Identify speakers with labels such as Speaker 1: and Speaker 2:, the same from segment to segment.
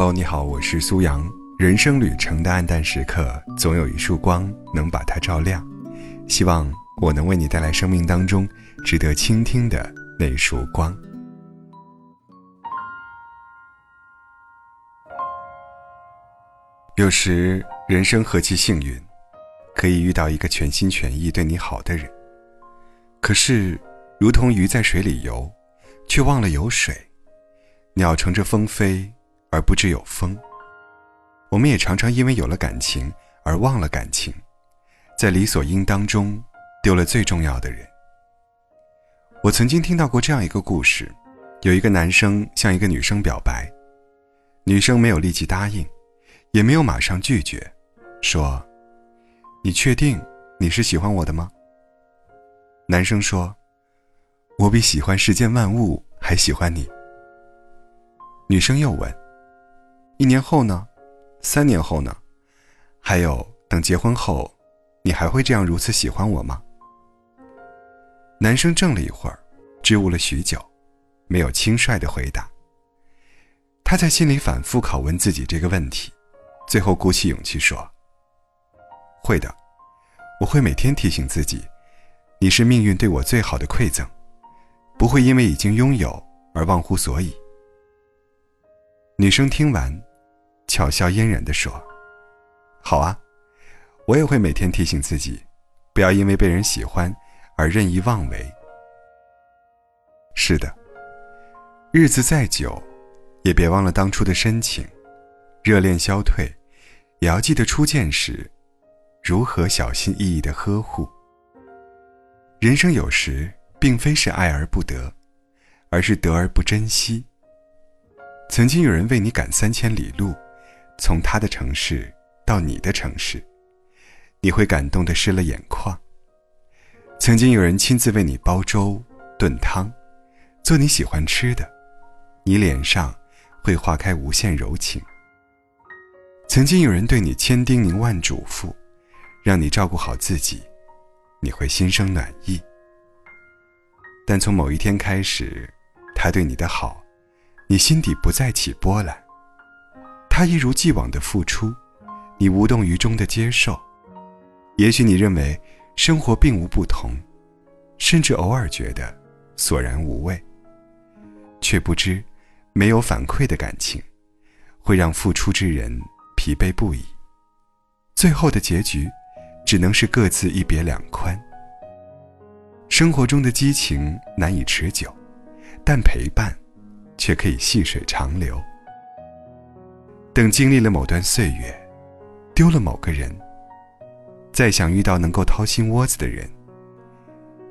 Speaker 1: Hello，你好，我是苏阳。人生旅程的暗淡时刻，总有一束光能把它照亮。希望我能为你带来生命当中值得倾听的那束光。有时，人生何其幸运，可以遇到一个全心全意对你好的人。可是，如同鱼在水里游，却忘了有水；鸟乘着风飞。而不知有风。我们也常常因为有了感情而忘了感情，在理所应当中丢了最重要的人。我曾经听到过这样一个故事：有一个男生向一个女生表白，女生没有立即答应，也没有马上拒绝，说：“你确定你是喜欢我的吗？”男生说：“我比喜欢世间万物还喜欢你。”女生又问。一年后呢？三年后呢？还有等结婚后，你还会这样如此喜欢我吗？男生怔了一会儿，支吾了许久，没有轻率的回答。他在心里反复拷问自己这个问题，最后鼓起勇气说：“会的，我会每天提醒自己，你是命运对我最好的馈赠，不会因为已经拥有而忘乎所以。”女生听完。巧笑嫣然地说：“好啊，我也会每天提醒自己，不要因为被人喜欢而任意妄为。是的，日子再久，也别忘了当初的深情。热恋消退，也要记得初见时，如何小心翼翼的呵护。人生有时并非是爱而不得，而是得而不珍惜。曾经有人为你赶三千里路。”从他的城市到你的城市，你会感动的湿了眼眶。曾经有人亲自为你煲粥、炖汤，做你喜欢吃的，你脸上会化开无限柔情。曾经有人对你千叮咛万嘱咐，让你照顾好自己，你会心生暖意。但从某一天开始，他对你的好，你心底不再起波澜。他一如既往的付出，你无动于衷的接受。也许你认为生活并无不同，甚至偶尔觉得索然无味，却不知没有反馈的感情会让付出之人疲惫不已。最后的结局只能是各自一别两宽。生活中的激情难以持久，但陪伴却可以细水长流。等经历了某段岁月，丢了某个人，再想遇到能够掏心窝子的人，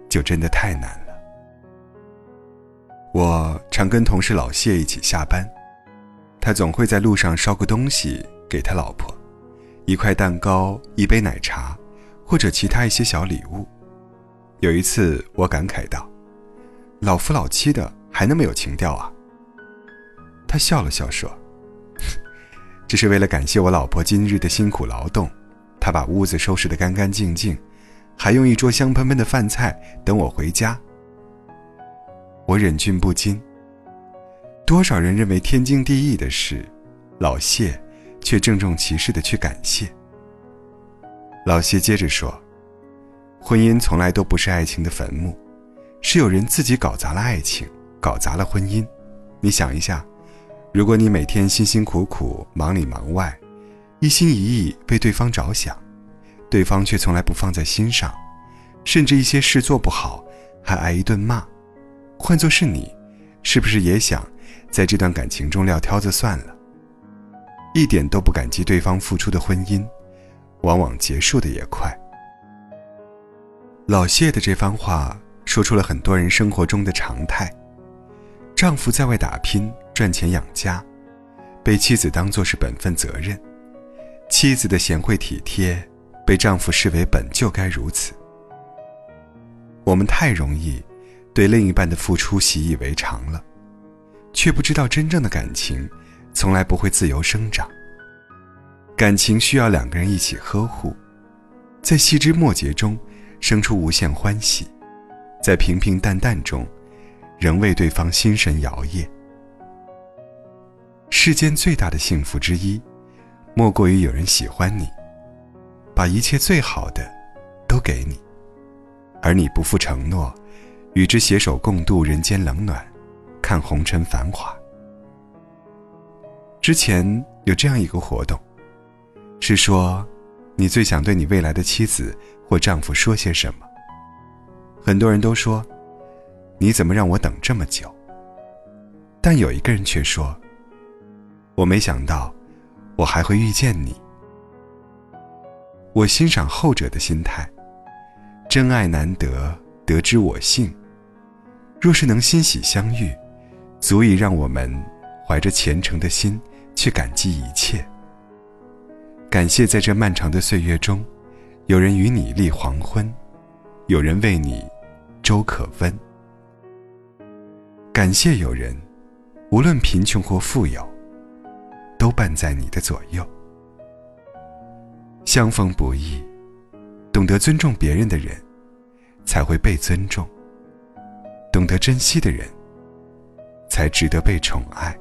Speaker 1: 就真的太难了。我常跟同事老谢一起下班，他总会在路上捎个东西给他老婆，一块蛋糕、一杯奶茶，或者其他一些小礼物。有一次，我感慨道：“老夫老妻的，还那么有情调啊。”他笑了笑说。这是为了感谢我老婆今日的辛苦劳动，她把屋子收拾得干干净净，还用一桌香喷喷的饭菜等我回家。我忍俊不禁。多少人认为天经地义的事，老谢却郑重其事的去感谢。老谢接着说：“婚姻从来都不是爱情的坟墓，是有人自己搞砸了爱情，搞砸了婚姻。你想一下。”如果你每天辛辛苦苦忙里忙外，一心一意为对方着想，对方却从来不放在心上，甚至一些事做不好还挨一顿骂，换作是你，是不是也想在这段感情中撂挑子算了？一点都不感激对方付出的婚姻，往往结束的也快。老谢的这番话说出了很多人生活中的常态：丈夫在外打拼。赚钱养家，被妻子当作是本分责任；妻子的贤惠体贴，被丈夫视为本就该如此。我们太容易对另一半的付出习以为常了，却不知道真正的感情从来不会自由生长。感情需要两个人一起呵护，在细枝末节中生出无限欢喜，在平平淡淡中仍为对方心神摇曳。世间最大的幸福之一，莫过于有人喜欢你，把一切最好的都给你，而你不负承诺，与之携手共度人间冷暖，看红尘繁华。之前有这样一个活动，是说，你最想对你未来的妻子或丈夫说些什么？很多人都说，你怎么让我等这么久？但有一个人却说，我没想到，我还会遇见你。我欣赏后者的心态，真爱难得，得之我幸。若是能欣喜相遇，足以让我们怀着虔诚的心。去感激一切，感谢在这漫长的岁月中，有人与你立黄昏，有人为你粥可温。感谢有人，无论贫穷或富有，都伴在你的左右。相逢不易，懂得尊重别人的人，才会被尊重；懂得珍惜的人，才值得被宠爱。